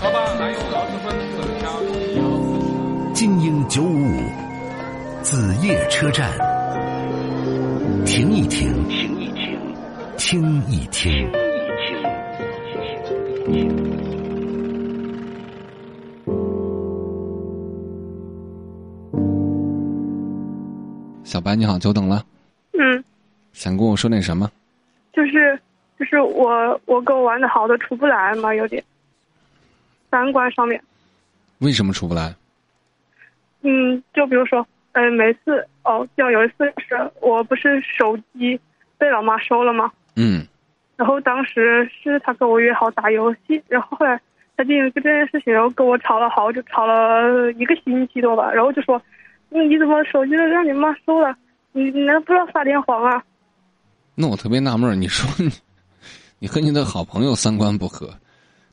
好吧，还有劳斯芬等加。精英九五五，子夜车站，停一停，停一停，听一听。小白你好，久等了。嗯，想跟我说点什么？就是就是我我跟我玩的好的出不来嘛，有点三观上面。为什么出不来？嗯，就比如说，嗯，每次哦，就有一次是我不是手机被老妈收了吗？嗯然后当时是他跟我约好打游戏，然后后来他就因为这件事情，然后跟我吵了好久，吵了一个星期多吧，然后就说，你你怎么手机都让你妈收了？你你难道不知道撒点谎啊？那我特别纳闷，你说你你和你的好朋友三观不合，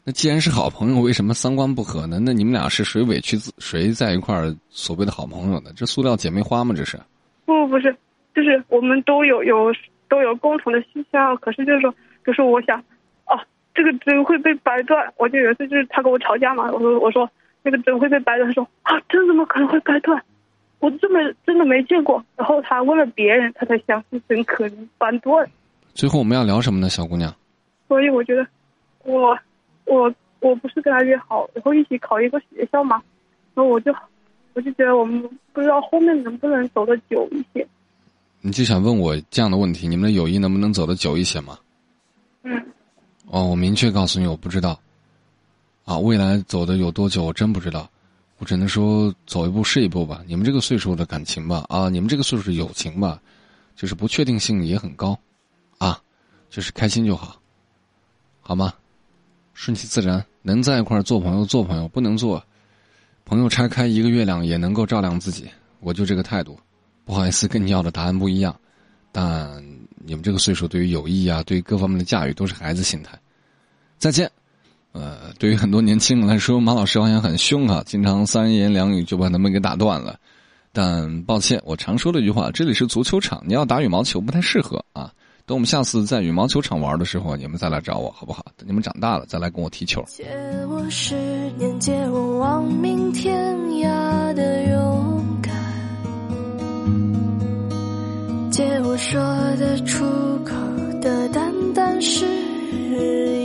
那既然是好朋友，为什么三观不合呢？那你们俩是谁委屈自谁在一块儿所谓的好朋友呢？这塑料姐妹花吗？这是？不不是，就是我们都有有都有共同的兴趣爱好，可是就是说，就是我想，哦，这个针会被掰断。我就有一次就是他跟我吵架嘛，我说我说那个针会被掰断，他说啊，针怎么可能会掰断？我真的真的没见过。然后他问了别人，他才相信针可能掰断。最后我们要聊什么呢，小姑娘？所以我觉得，我我我不是跟他约好，然后一起考一个学校嘛，然后我就我就觉得我们不知道后面能不能走得久一些。你就想问我这样的问题，你们的友谊能不能走得久一些吗？嗯。哦，我明确告诉你，我不知道。啊，未来走的有多久，我真不知道。我只能说走一步是一步吧。你们这个岁数的感情吧，啊，你们这个岁数的友情吧，就是不确定性也很高，啊，就是开心就好，好吗？顺其自然，能在一块做朋友做朋友，不能做朋友拆开一个月亮也能够照亮自己。我就这个态度，不好意思，跟你要的答案不一样，但你们这个岁数对于友谊啊，对于各方面的驾驭都是孩子心态。再见。呃，对于很多年轻人来说，马老师好像很凶啊，经常三言两语就把他们给打断了。但抱歉，我常说的一句话，这里是足球场，你要打羽毛球不太适合啊。等我们下次在羽毛球场玩的时候，你们再来找我好不好？等你们长大了再来跟我踢球。借我十年，借我亡命天涯的勇敢，借我说得出口的淡淡誓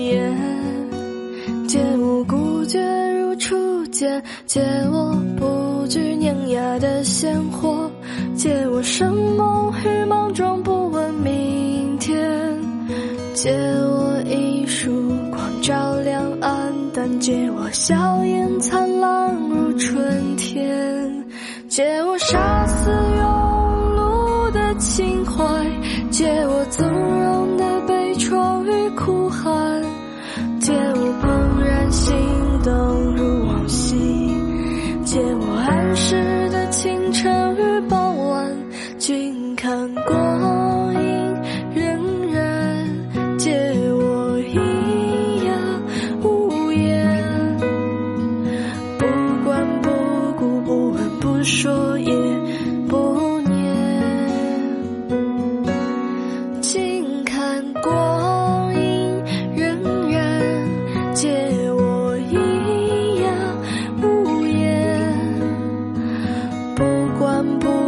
言。借我孤绝如初见，借我不惧碾压的鲜活，借我生猛与莽撞，不问明。借我一束光照亮暗淡，借我笑颜灿烂如春天。借我杀死庸碌的情怀，借我纵容的悲怆与哭喊。管不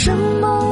什么